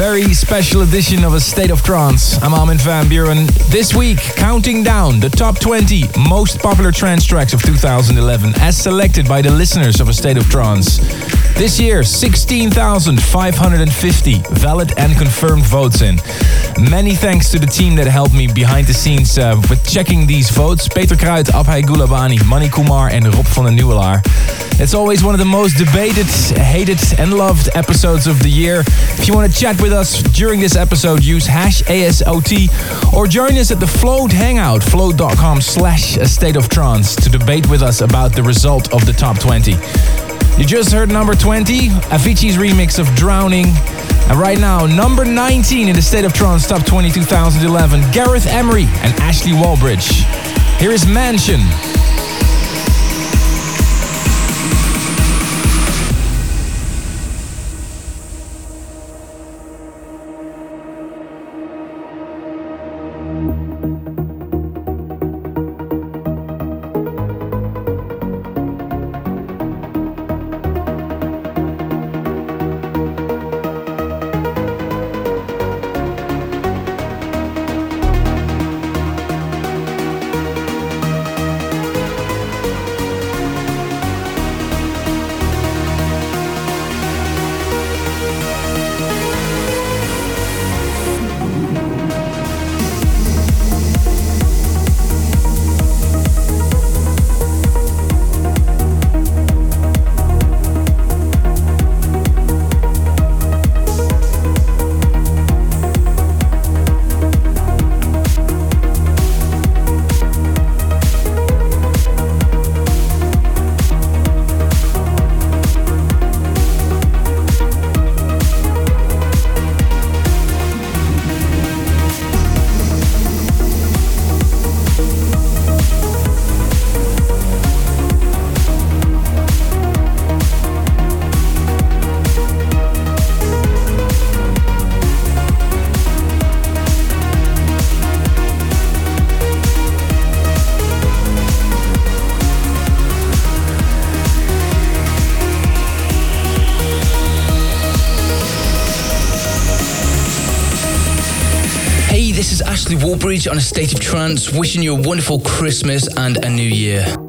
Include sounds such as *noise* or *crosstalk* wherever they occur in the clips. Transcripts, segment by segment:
very special edition of A State of Trance. I'm Armin van Buuren. This week, counting down the top 20 most popular trance tracks of 2011 as selected by the listeners of A State of Trance. This year, 16,550 valid and confirmed votes in. Many thanks to the team that helped me behind the scenes uh, with checking these votes. Peter Kruid, Abhay Gulabani, Mani Kumar and Rob van den Nieuwelaar. It's always one of the most debated, hated and loved episodes of the year. If you want to chat with us during this episode, use hash ASOT or join us at the Float Hangout, float.com slash a state of trance to debate with us about the result of the top 20. You just heard number 20, Avicii's remix of Drowning. And right now, number 19 in the State of Trance Top 20 2011, Gareth Emery and Ashley Wallbridge. Here is Mansion. Wallbridge on a state of trance, wishing you a wonderful Christmas and a new year.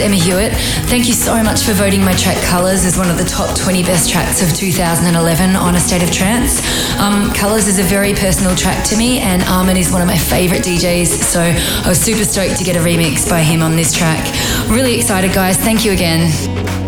Emma Hewitt. Thank you so much for voting my track Colours as one of the top 20 best tracks of 2011 on A State of Trance. Um, Colours is a very personal track to me, and Armin is one of my favourite DJs, so I was super stoked to get a remix by him on this track. Really excited, guys. Thank you again.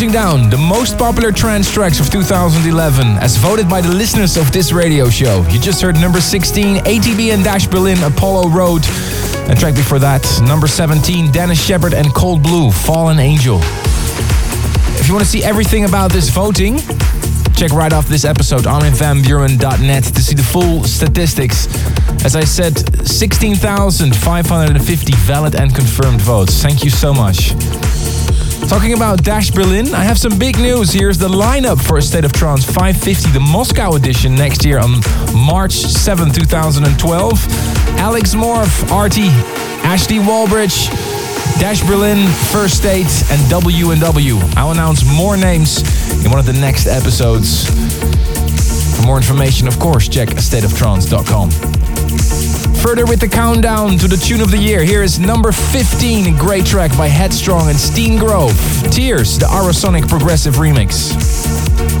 Counting down the most popular trance tracks of 2011 as voted by the listeners of this radio show. You just heard number 16, ATB and Dash Berlin, Apollo Road. And track before that, number 17, Denis Sheperd and Cold Blue, Fallen Angel. If you want to see everything about this voting, check right off this episode on arminvanbuuren.net to see the full statistics. As I said, 16,550 valid and confirmed votes. Thank you so much. Talking about Dash Berlin, I have some big news. Here's the lineup for State of Trance 550, the Moscow edition next year on March 7, 2012. Alex Morph, Arty, Ashley Wallbridge, Dash Berlin, First State, and W&W. I'll announce more names in one of the next episodes. For more information, of course, check stateoftrance.com. Further with the countdown to the tune of the year, here is number 15, great track by Headstrong and Steen Grove. Tears, the Aurosonic Progressive Remix.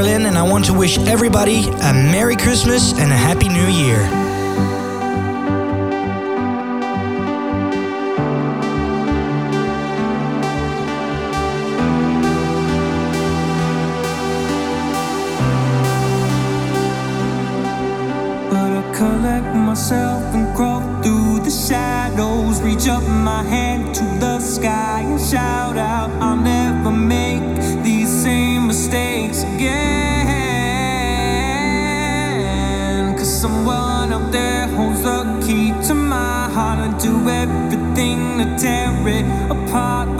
Berlin, and I want to wish everybody a Merry Christmas and a Happy New Year. To tear it apart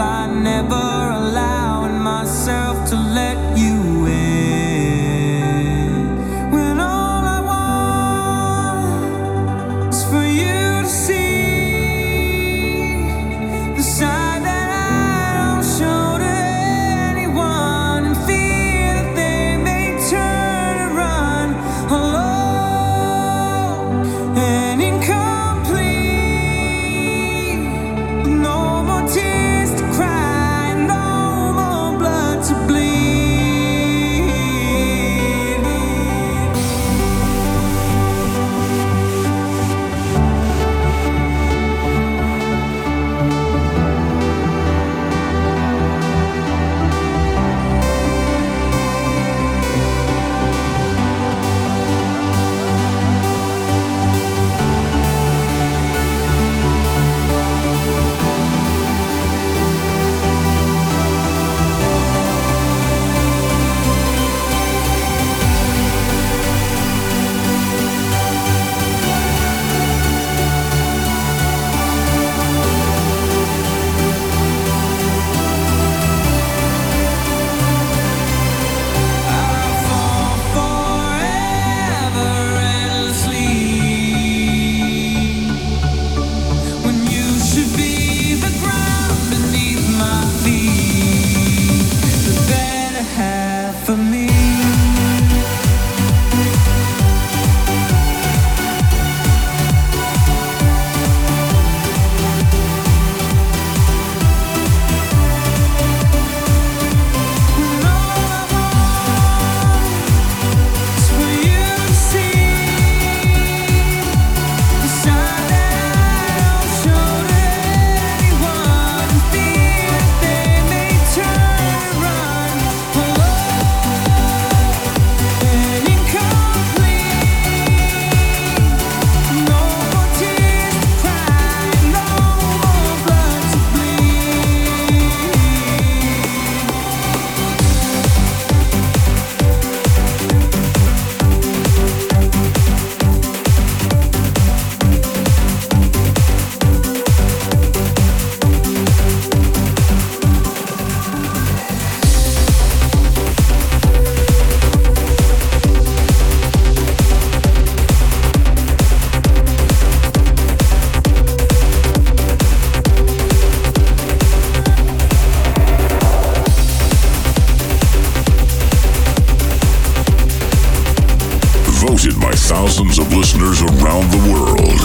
voted by thousands of listeners around the world.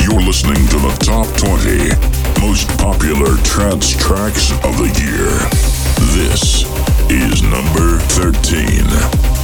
You're listening to the top 20 most popular trance tracks of the year. This is number 13.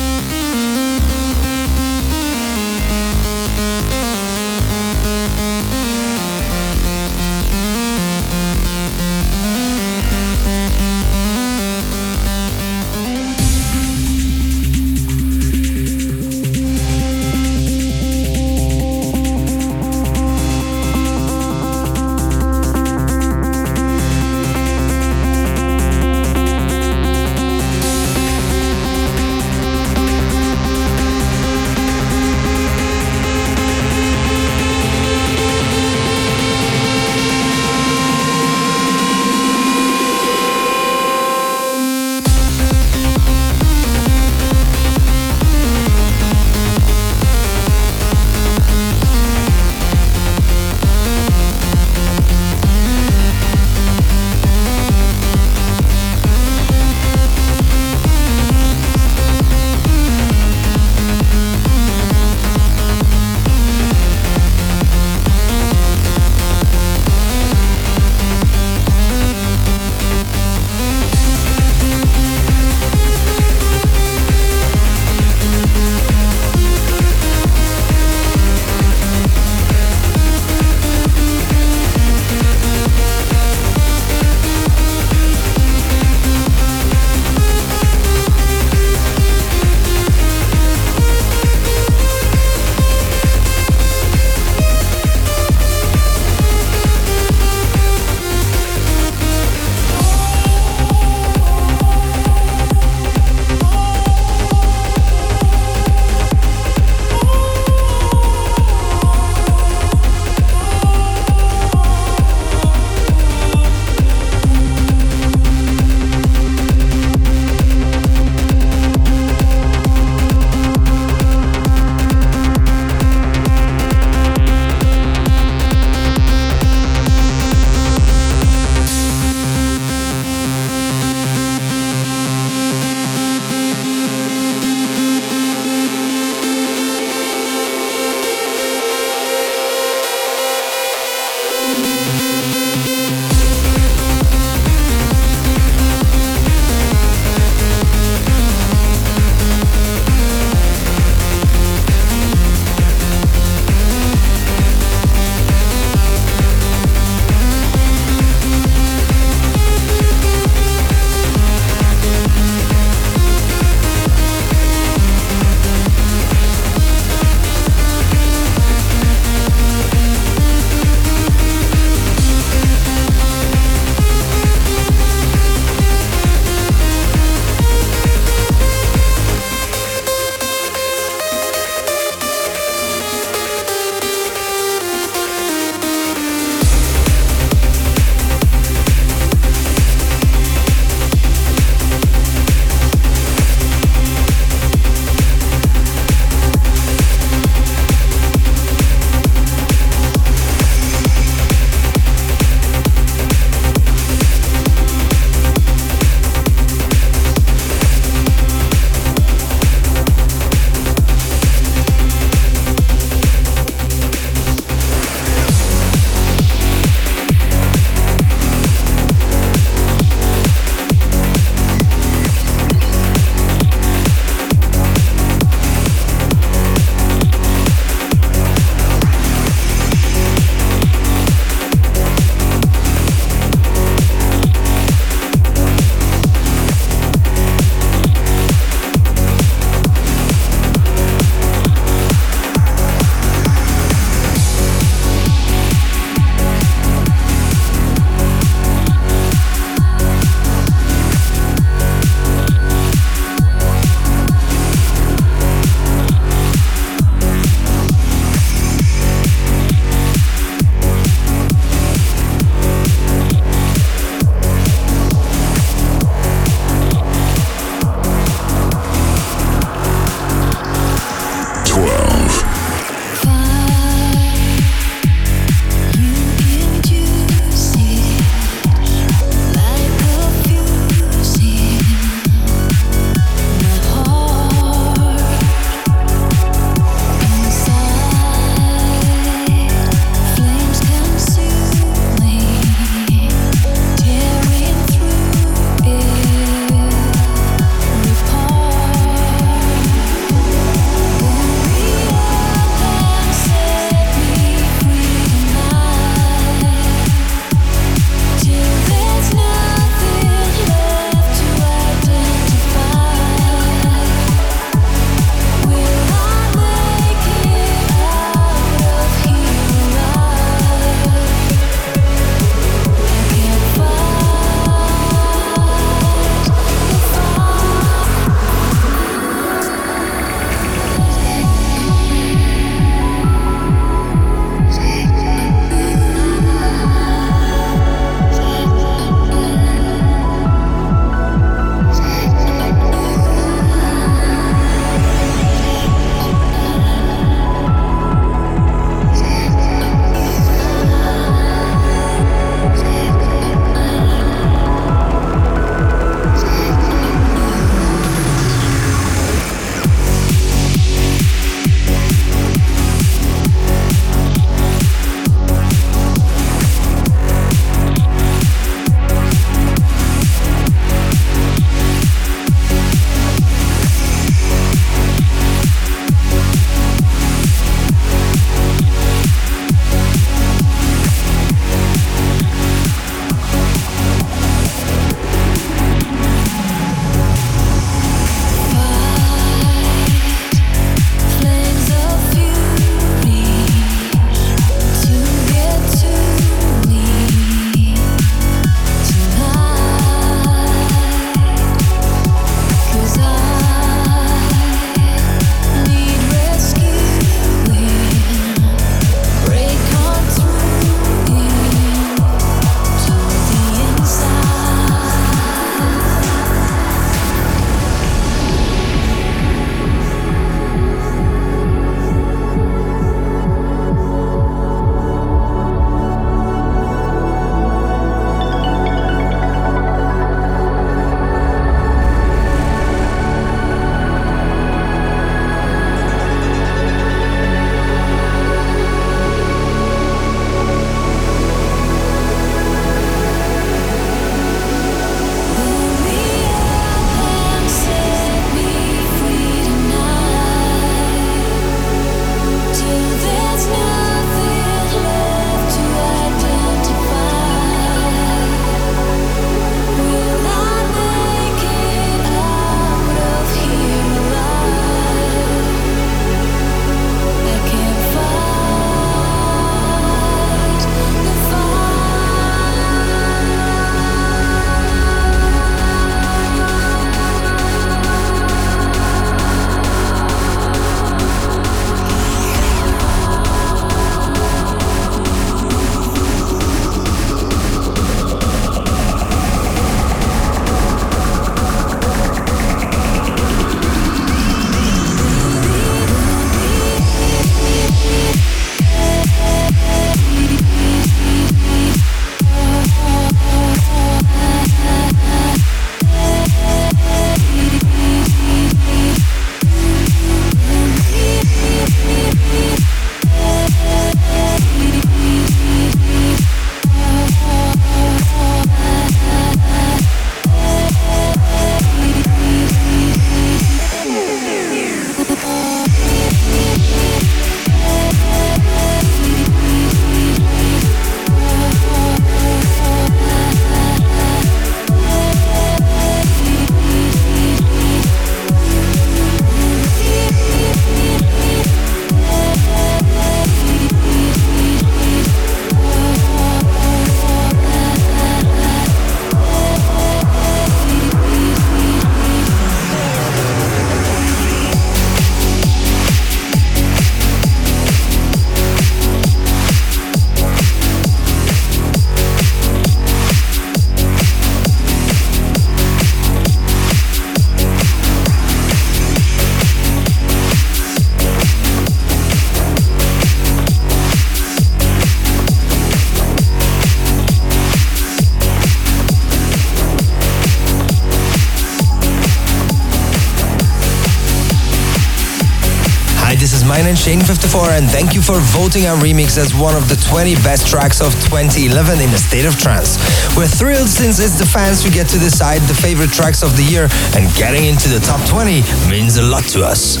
And Shane54, and thank you for voting our remix as one of the 20 best tracks of 2011 in the state of trance. We're thrilled since it's the fans who get to decide the favorite tracks of the year, and getting into the top 20 means a lot to us.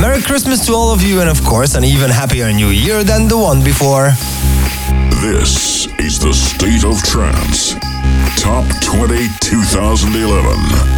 Merry Christmas to all of you, and of course, an even happier new year than the one before. This is the State of Trance. Top 20 2011.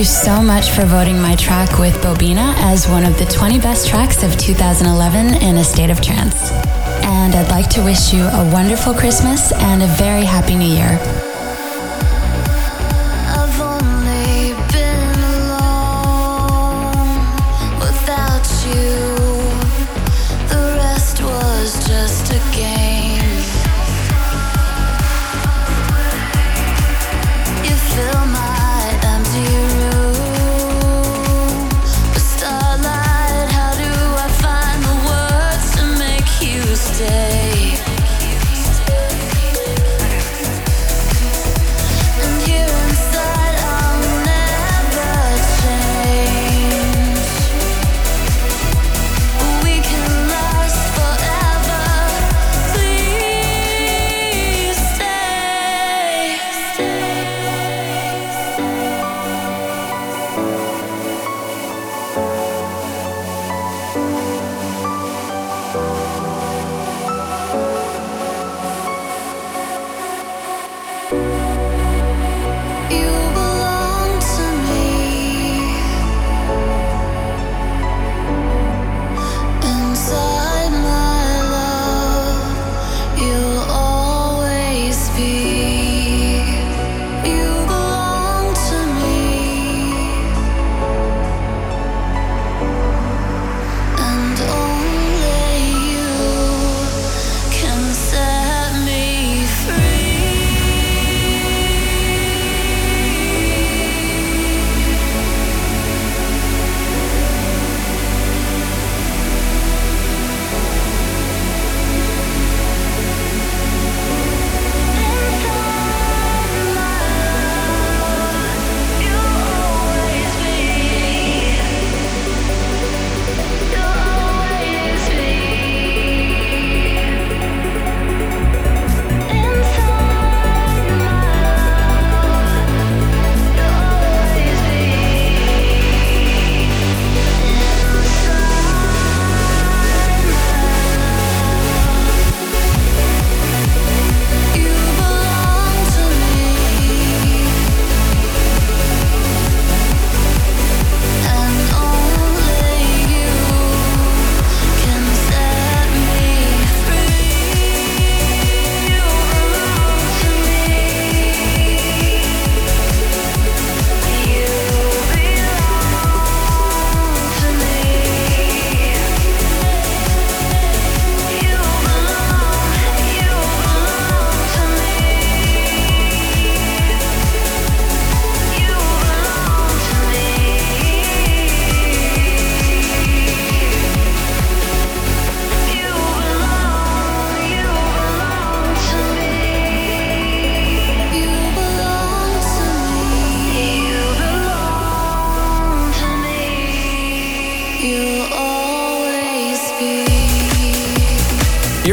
You so much for voting my track with Bobina as one of the 20 best tracks of 2011 in a state of trance. And I'd like to wish you a wonderful Christmas and a very happy new year.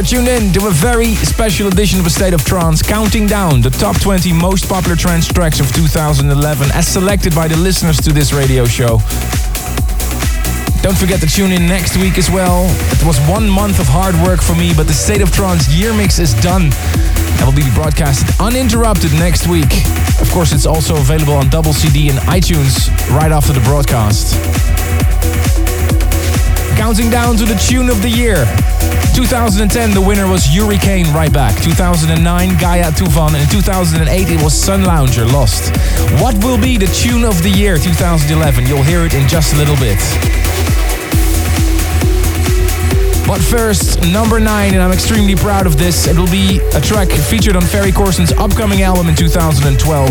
Tuned in to a very special edition of A State of Trance, counting down the top 20 most popular trance tracks of 2011 as selected by the listeners to this radio show. Don't forget to tune in next week as well. It was one month of hard work for me, but the State of Trance year mix is done and will be broadcasted uninterrupted next week. Of course, it's also available on double CD and iTunes right after the broadcast. Counting down to the tune of the year. 2010, the winner was Hurricane Right Back. 2009, Gaia Tuvan. And in 2008, it was Sunlounger Lost. What will be the tune of the year 2011? You'll hear it in just a little bit. But first, number nine, and I'm extremely proud of this. It will be a track featured on Ferry Corsten's upcoming album in 2012.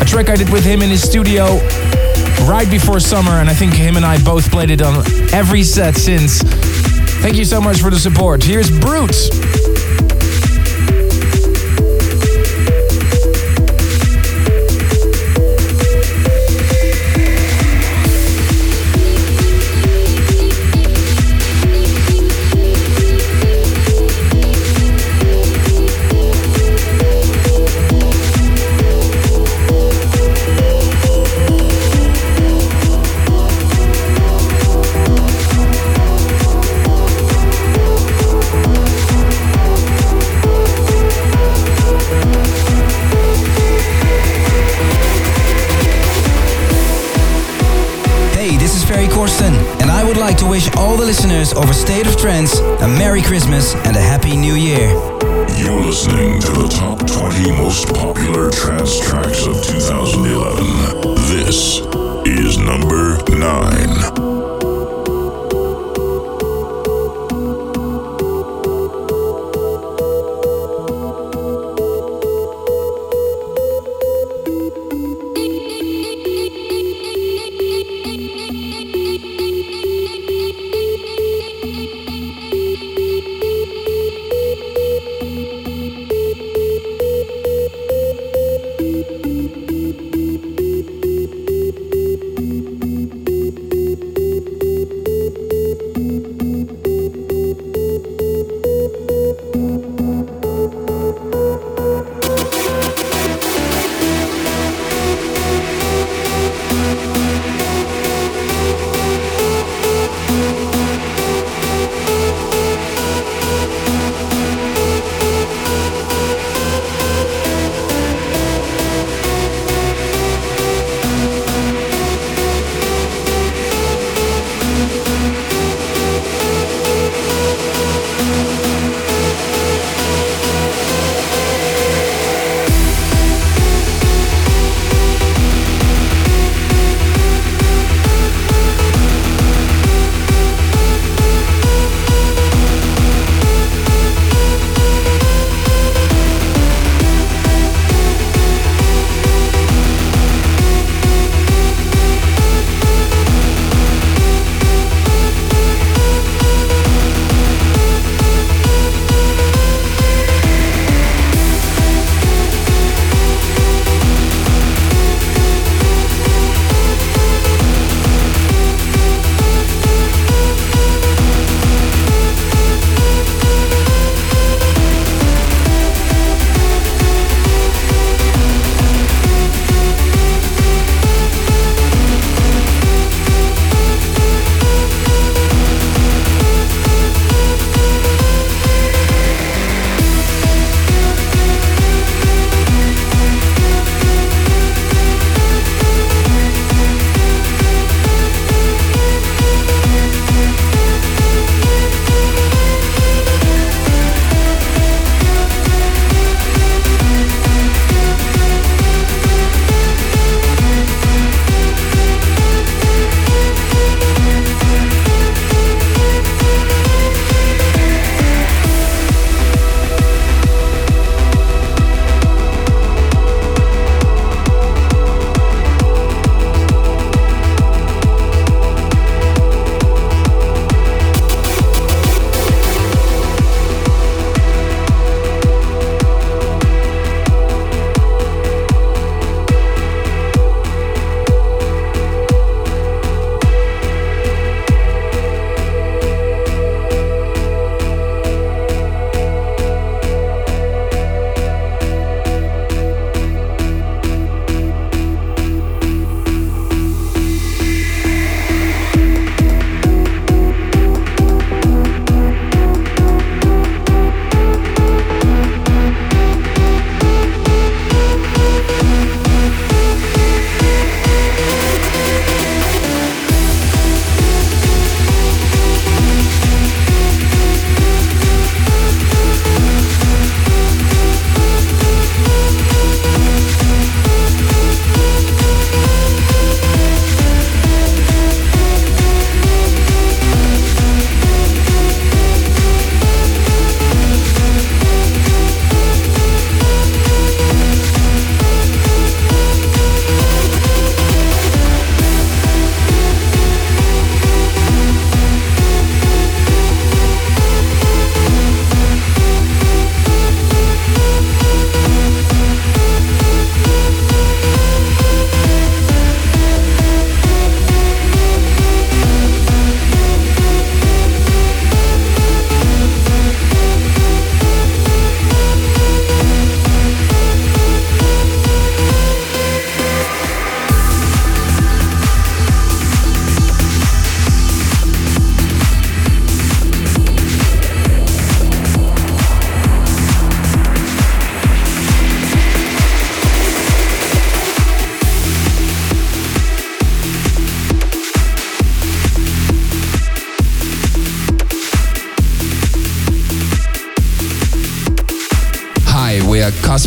A track I did with him in his studio right before summer, and I think him and I both played it on every set since. Thank you so much for the support. Here's Brute. Listeners over State of Trance a Merry Christmas and a Happy New Year. You're listening to the top 20 most popular trance tracks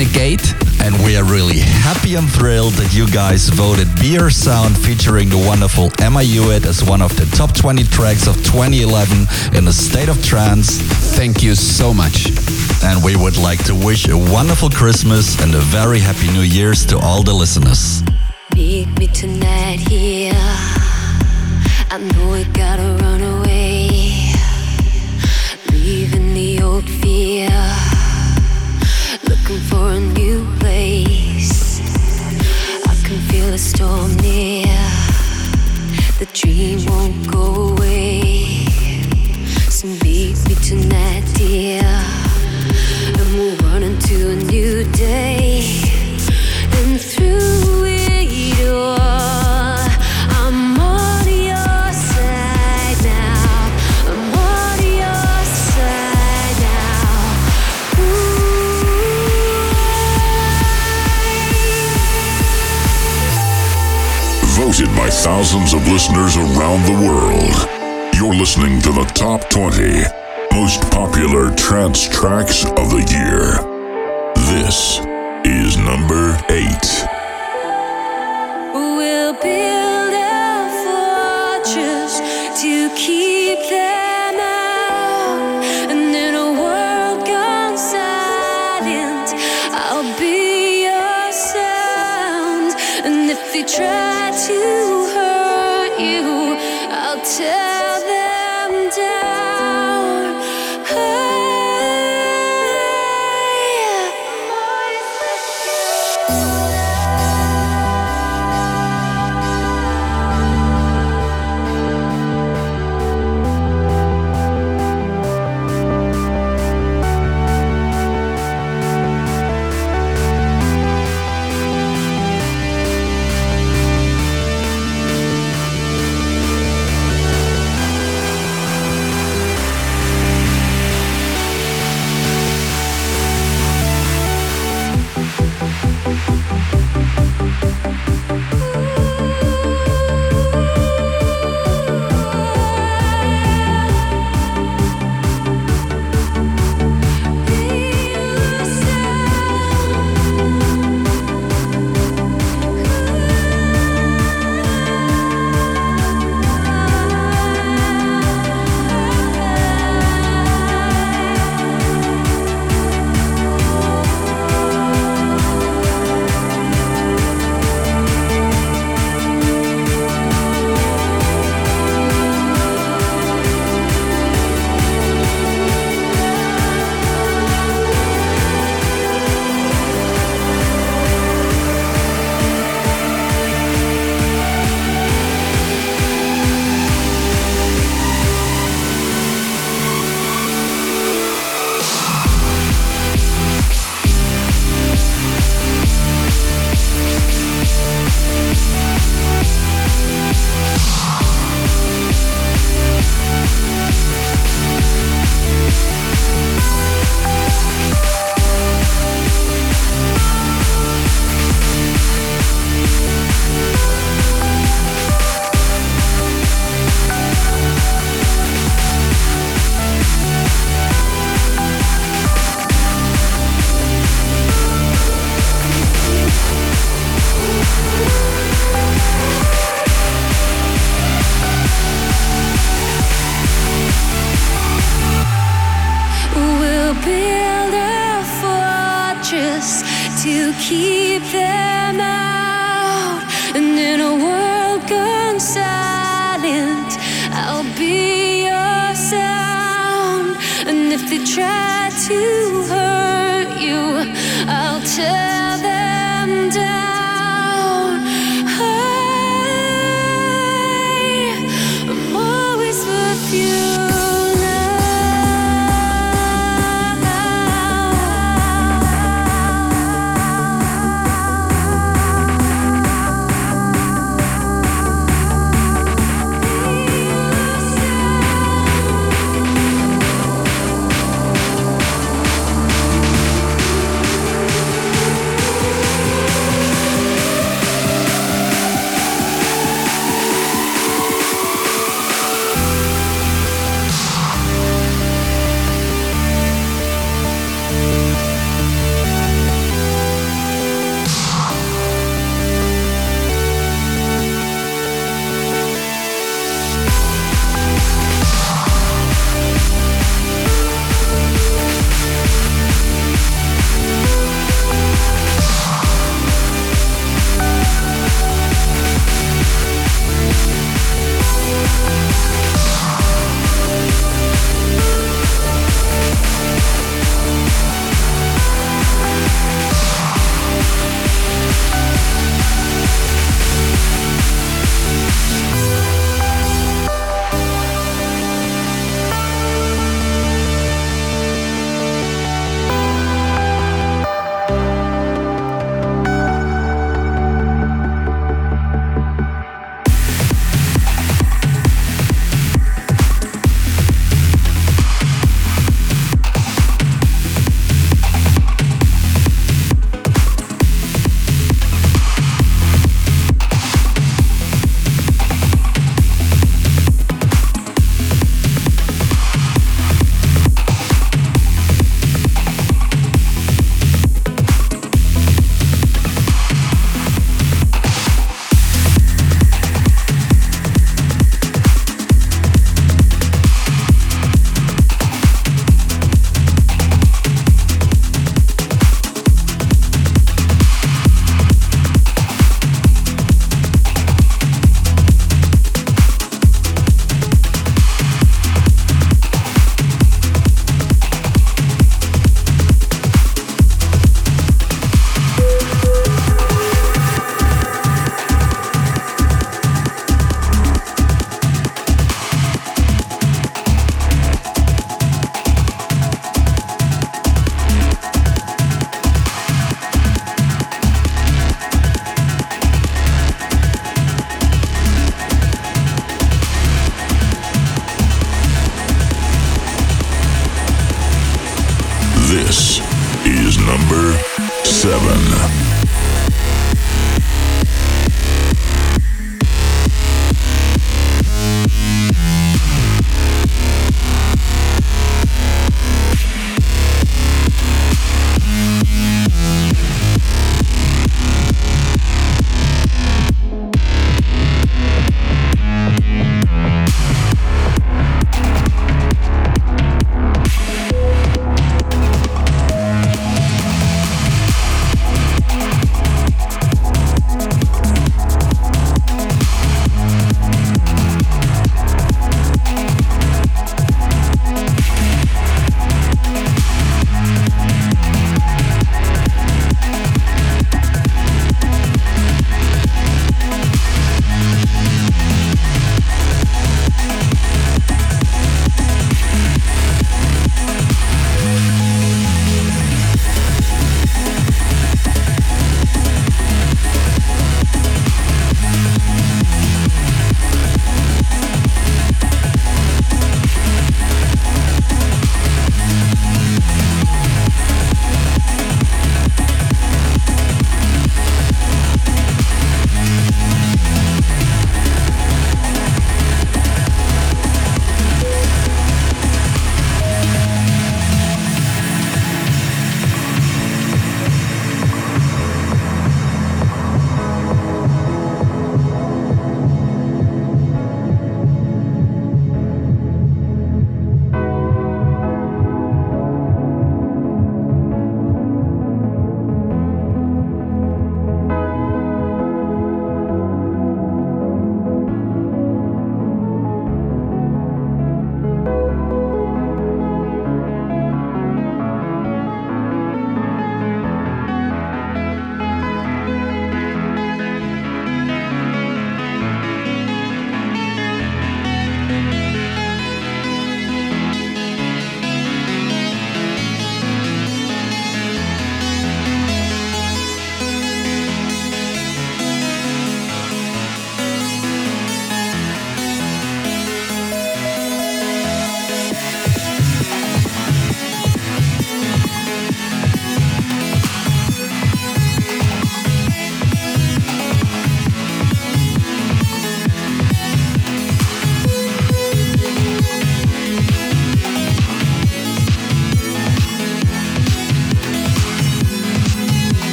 Cosmic Gate. And we are really happy and thrilled that you guys voted Be Your Sound featuring the wonderful Emma Hewitt as one of the top 20 tracks of 2011 in the state of trance. Thank you so much. And we would like to wish a wonderful Christmas and a very happy New Year's to all the listeners. Meet me tonight here. I know we gotta run storm near. The dream won't go away. So meet me tonight, dear. And we'll run into a new day. Thousands of listeners around the world. You're listening to the top 20 most popular trance tracks of the year. This is number 8. We'll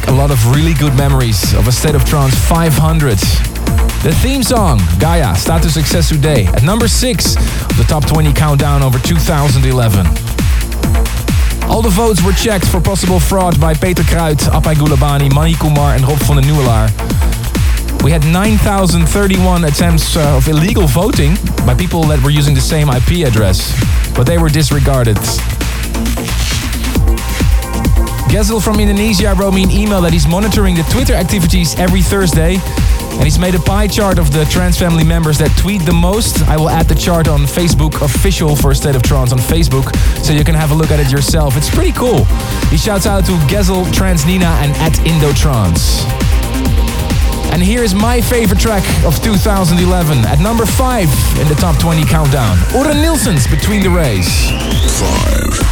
back a lot of really good memories of a State of Trance 500. The theme song, Gaia, Status Excessu D, at number 6 of the top 20 countdown over 2011. All the votes were checked for possible fraud by Peter Kruid, Apai Gulabani, Mani Kumar and Rob van den Nieuwelaar. We had 9,031 attempts uh, of illegal voting by people that were using the same IP address, but they were disregarded. Gezel from Indonesia wrote me an email that he's monitoring the Twitter activities every Thursday. And he's made a pie chart of the trans family members that tweet the most. I will add the chart on Facebook, official for State of Trance on Facebook, so you can have a look at it yourself. It's pretty cool. He shouts out to Gezel, Trans Nina, and at Indotrans. And here's my favorite track of 2011 at number 5 in the top 20 countdown. Ørjan Nilsen's Between the Rays. 5.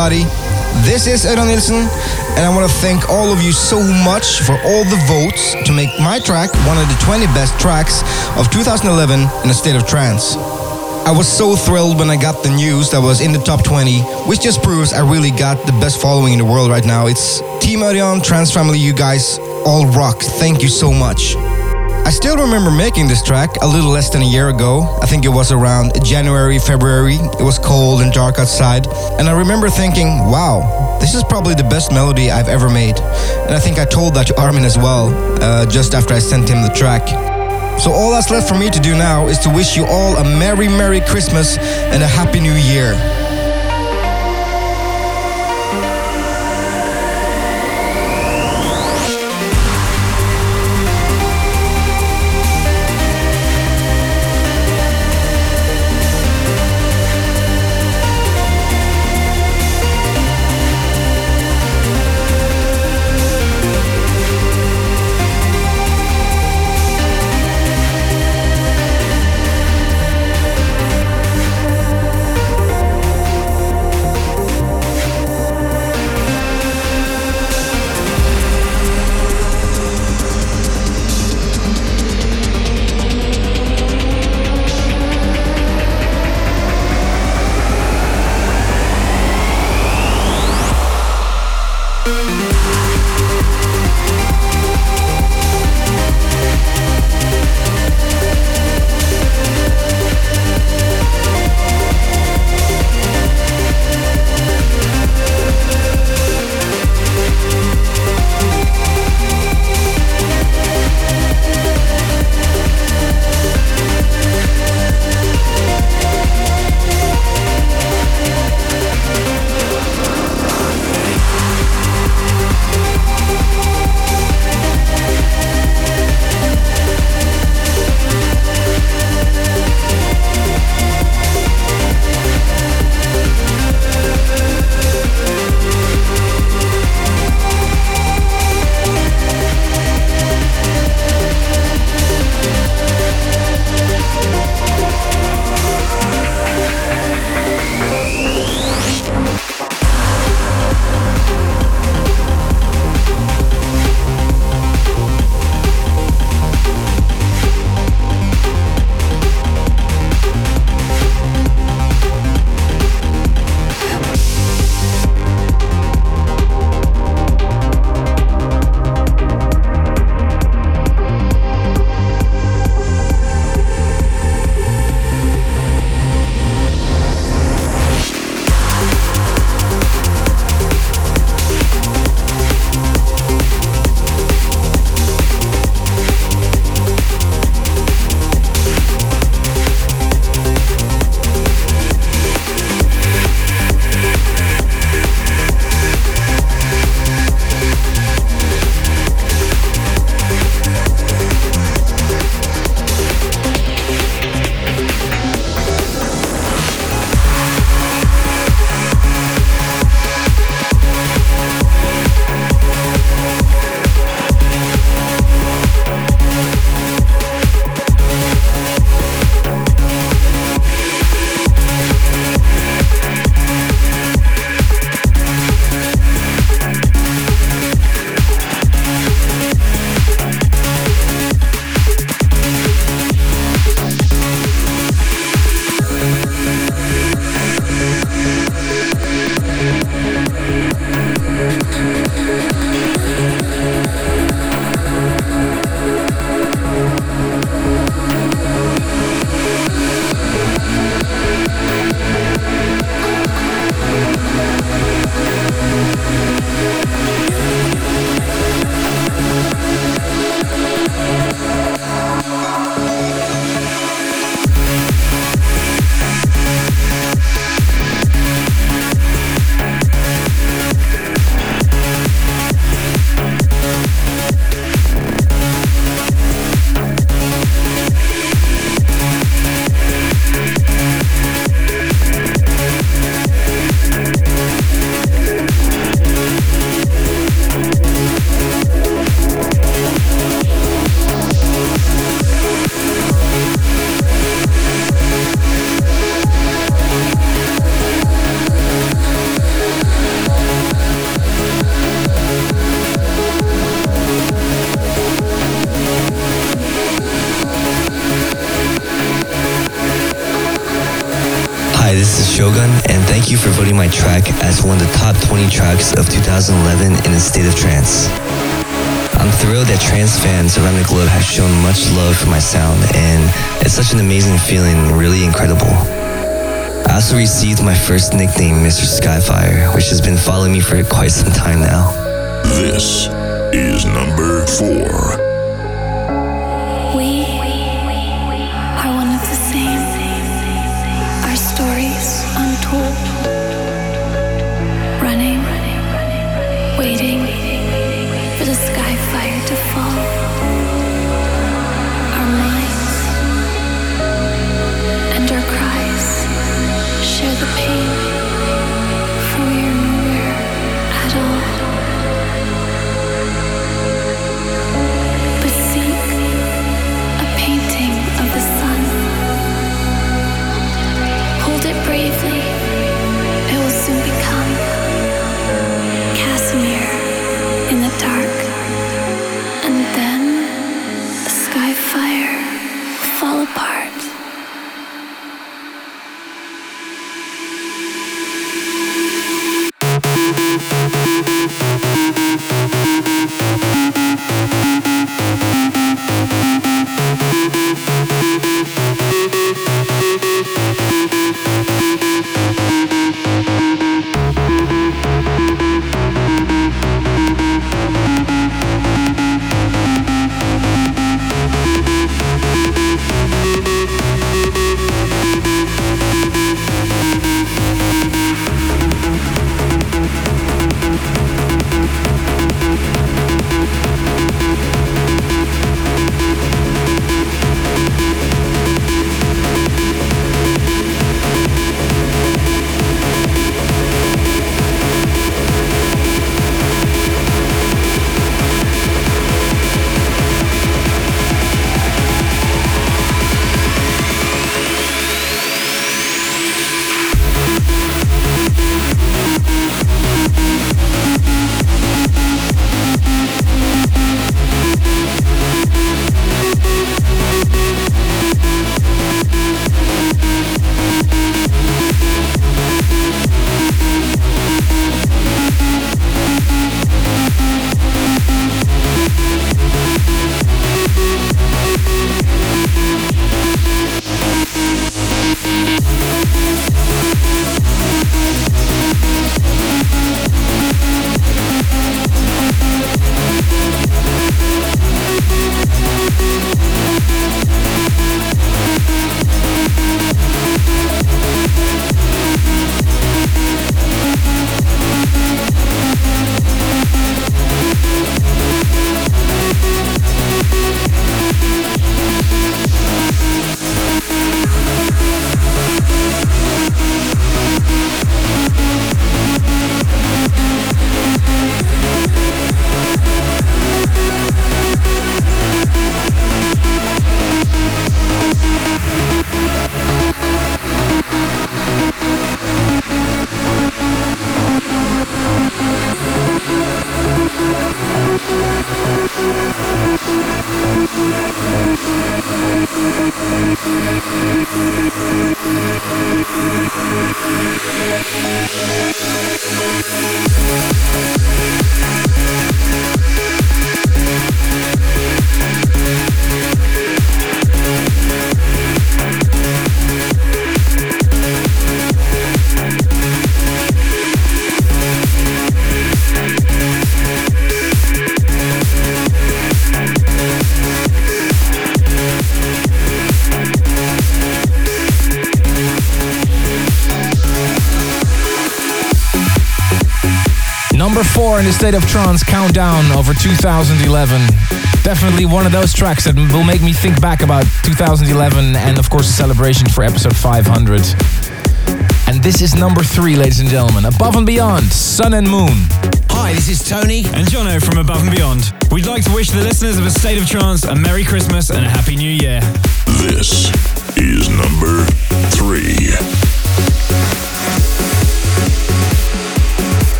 Everybody. This is Ørjan Nilsen, and I want to thank all of you so much for all the votes to make my track one of the 20 best tracks of 2011 in a state of trance. I was so thrilled when I got the news that was in the top 20, which just proves I really got the best following in the world right now. It's Team Ørjan, Trans Family, you guys all rock. Thank you so much. I still remember making this track a little less than a year ago. I think it was around January, February. It was cold and dark outside. And I remember thinking, wow, this is probably the best melody I've ever made. And I think I told that to Armin as well, uh, just after I sent him the track. So all that's left for me to do now is to wish you all a Merry, Merry Christmas and a Happy New Year. Such an amazing feeling, really incredible. I also received my first nickname, Mr. Skyfire, which has been following me for quite some time now. This is number four. The State of Trance countdown over 2011. Definitely one of those tracks that will make me think back about 2011 and, of course, the celebration for episode 500. And this is number three, ladies and gentlemen. Above and Beyond, Sun and Moon. Hi, this is Tony. And Jono from Above and Beyond. We'd like to wish the listeners of A State of Trance a Merry Christmas and a Happy New Year. This is number three.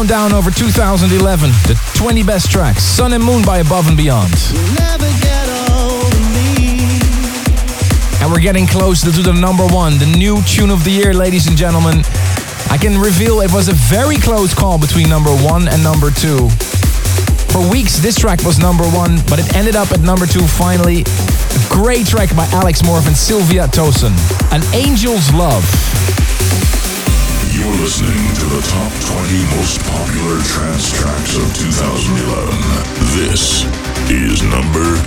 Countdown over 2011. The 20 best tracks. Sun and Moon by Above and Beyond. And we're getting close to the number one, the new tune of the year, ladies and gentlemen. I can reveal it was a very close call between number one and number two. For weeks, this track was number one, but it ended up at number two finally. A great track by Alex Morph and Sylvia Tosun. An Angel's Love. You're listening to the top 20 most popular trance tracks of 2011. This is number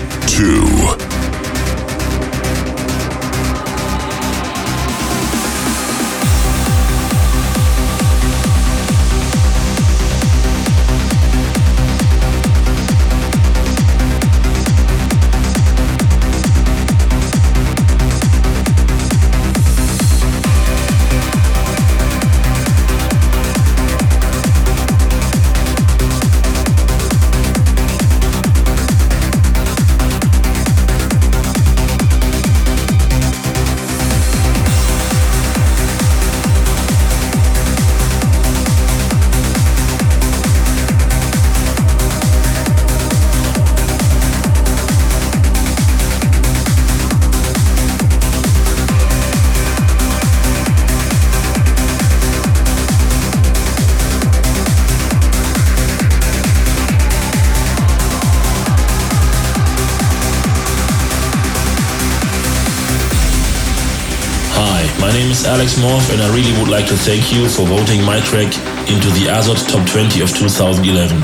Alex Morph, and I really would like to thank you for voting my track into the ASOT Top 20 of 2011.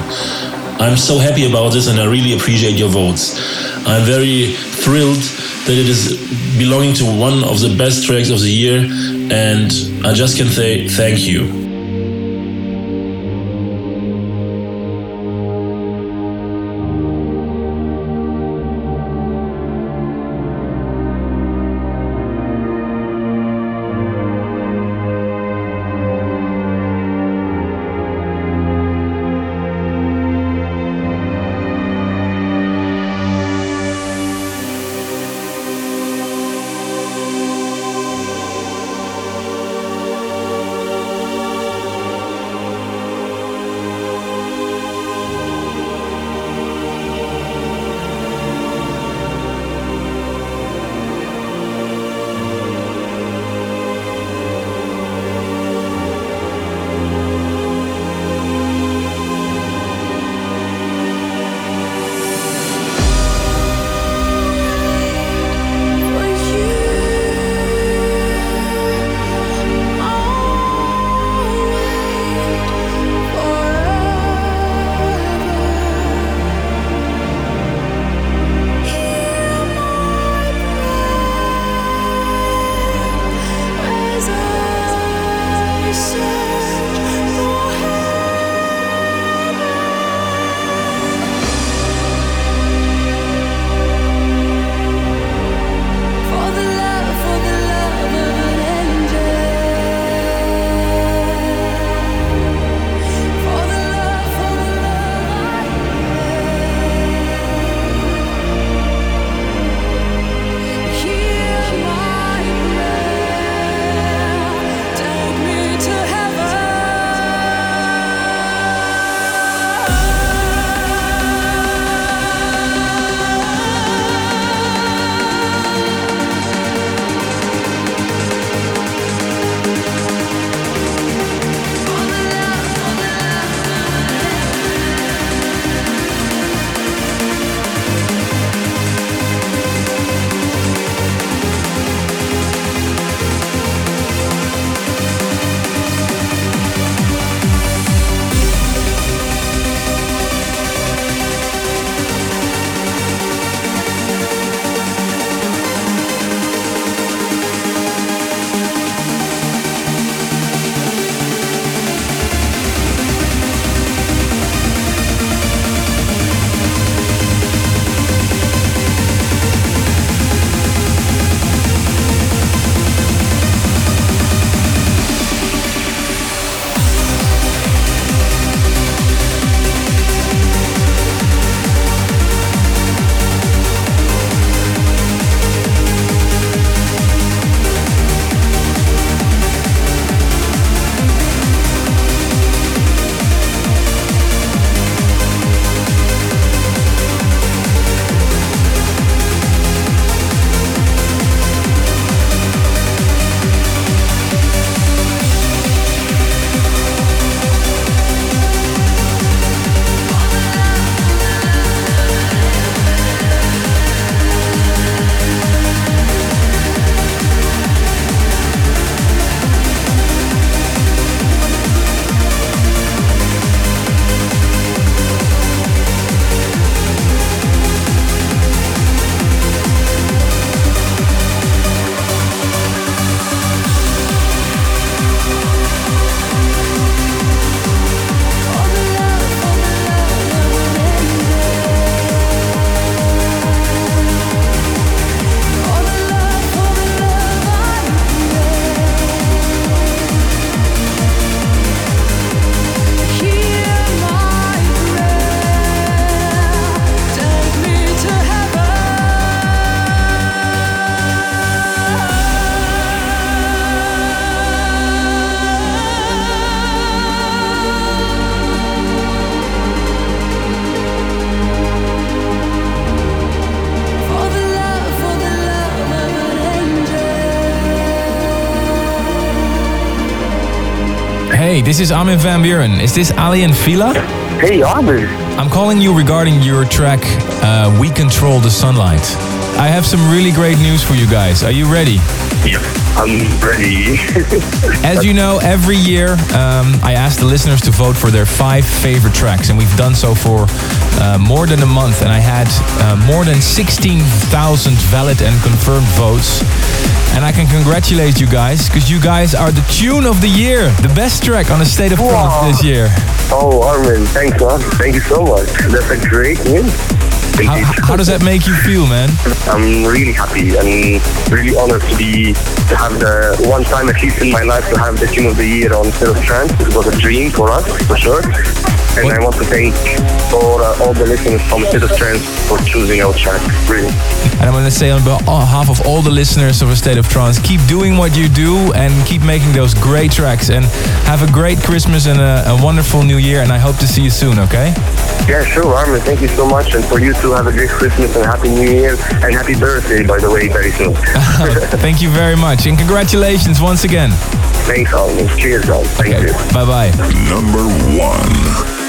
I'm so happy about this and I really appreciate your votes. I'm very thrilled that it is belonging to one of the best tracks of the year, and I just can say thank you. Hey, this is Armin van Buuren. Is this Aly and Fila? Hey, Armin. I'm calling you regarding your track uh, We Control the Sunlight. I have some really great news for you guys. Are you ready? Yeah, I'm ready. As you know, every year um, I ask the listeners to vote for their five favorite tracks, and we've done so for uh, more than a month, and I had uh, more than 16,000 valid and confirmed votes. And I can congratulate you guys, because you guys are the tune of the year, the best track on the State of Trance this year. Oh, Armin, thanks, man. Thank you so much. That's a great news. How, how, does that make you feel, man? I'm really happy and really honored to be to have the one time at least in my life to have the tune of the year on State of. It was a dream for us, for sure. And what? I want to thank all, uh, all the listeners from State of Trance for choosing our track, really. And I want to say on behalf of all the listeners of A State of Trance, keep doing what you do and keep making those great tracks. And have a great Christmas and a, a wonderful New Year. And I hope to see you soon, okay? Yeah, sure, Armin. Thank you so much. And for you too, have a great Christmas and Happy New Year. And happy birthday, by the way, very soon. *laughs* Thank you very much. And congratulations once again. Thanks, Armin. Cheers, guys. Thank okay. you. Bye bye. Number one.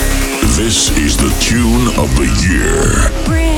This is the tune of the year.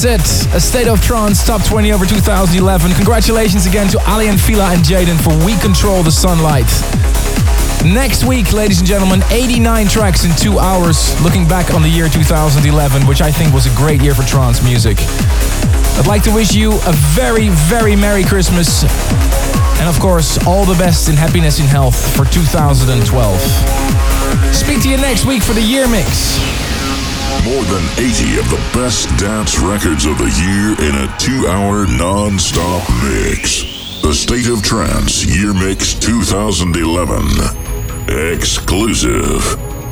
That's it. A State of Trance Top 20 over 2011. Congratulations again to Aly and Fila and Jwaydan for We Control the Sunlight. Next week, ladies and gentlemen, 89 tracks in two hours, looking back on the year 2011, which I think was a great year for trance music. I'd like to wish you a very, very Merry Christmas. And of course, all the best in happiness and health for 2012. Speak to you next week for the year mix. More than 80 of the best dance records of the year in a two hour non stop mix. The State of Trance Year Mix 2011. Exclusive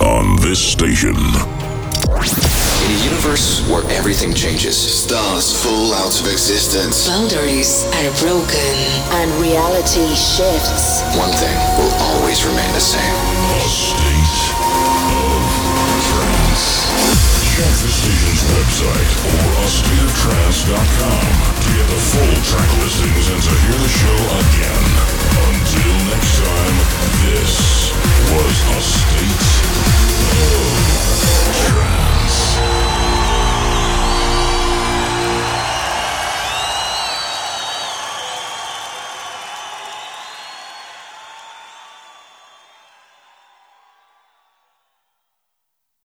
on this station. In a universe where everything changes, stars fall out of existence. Boundaries are broken and reality shifts. One thing will always remain the same. Check the station's website or astateoftrance.com to get the full track listings and to hear the show again. Until next time, this was a state of trance.